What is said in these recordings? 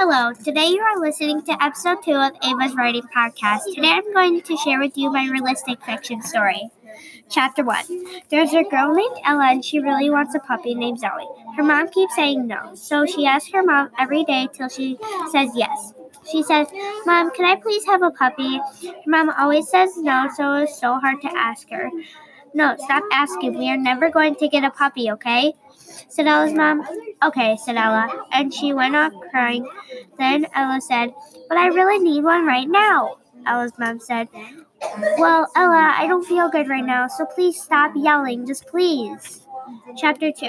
Hello, today you are listening to episode two of Ava's Writing Podcast. Today I'm going to share with you my realistic fiction story. Chapter 1 There's a girl named Ella and she really wants a puppy named Zoe. Her mom keeps saying no, so she asks her mom every day till she says yes. She says, Mom, can I please have a puppy? Her mom always says no, so it's so hard to ask her. No, stop asking. We are never going to get a puppy, okay? said Ella's mom. Okay, said Ella, and she went off crying. Then Ella said, But I really need one right now. Ella's mom said, Well, Ella, I don't feel good right now, so please stop yelling, just please. Chapter 2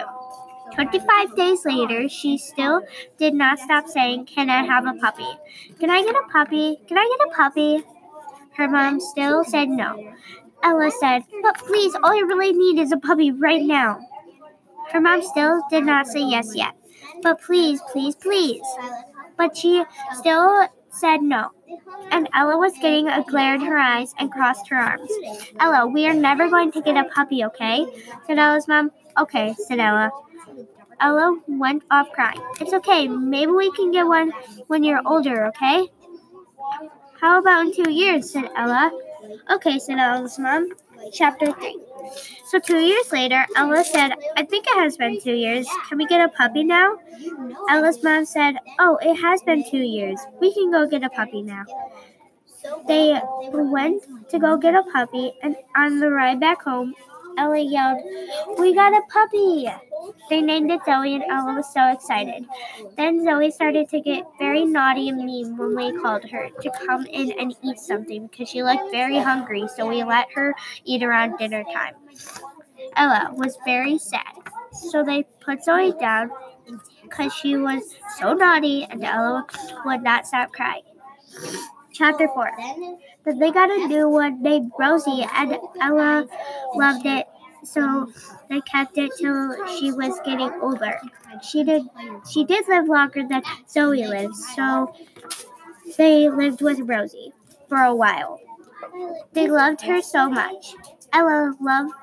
25 days later, she still did not stop saying, Can I have a puppy? Can I get a puppy? Can I get a puppy? Her mom still said no. Ella said, But please, all I really need is a puppy right now. Her mom still did not say yes yet. But please, please, please. But she still said no. And Ella was getting a glare in her eyes and crossed her arms. Ella, we are never going to get a puppy, okay? said Ella's mom. Okay, said Ella. Ella went off crying. It's okay. Maybe we can get one when you're older, okay? How about in two years? said Ella. Okay, said Ella's mom. Chapter 3. So two years later, Ella said, I think it has been two years. Can we get a puppy now? Ella's mom said, Oh, it has been two years. We can go get a puppy now. They went to go get a puppy, and on the ride back home, Ella yelled, We got a puppy! They named it Zoe, and Ella was so excited. Then Zoe started to get very naughty and mean when we called her to come in and eat something because she looked very hungry, so we let her eat around dinner time. Ella was very sad, so they put Zoe down because she was so naughty, and Ella would not stop crying. Chapter 4 Then they got a new one named Rosie, and Ella loved it, so they kept it till she was getting older. She did she did live longer than Zoe lived, so they lived with Rosie for a while. They loved her so much. Ella loved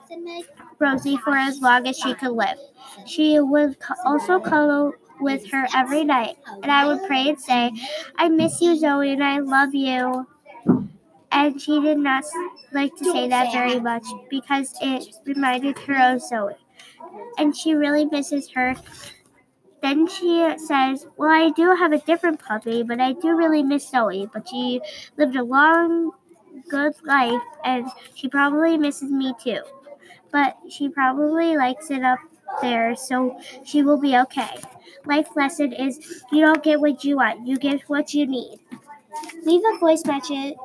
Rosie for as long as she could live. She would also cuddle with her every night, and I would pray and say, I miss you, Zoe, and I love you. And she did not like to say that very much because it reminded her of Zoe. And she really misses her. Then she says, Well, I do have a different puppy, but I do really miss Zoe. But she lived a long, good life, and she probably misses me too. But she probably likes it up there, so she will be okay. Life lesson is you don't get what you want, you get what you need. Leave a voice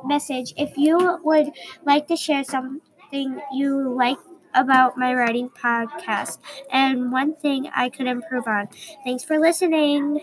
message if you would like to share something you like about my writing podcast and one thing I could improve on. Thanks for listening.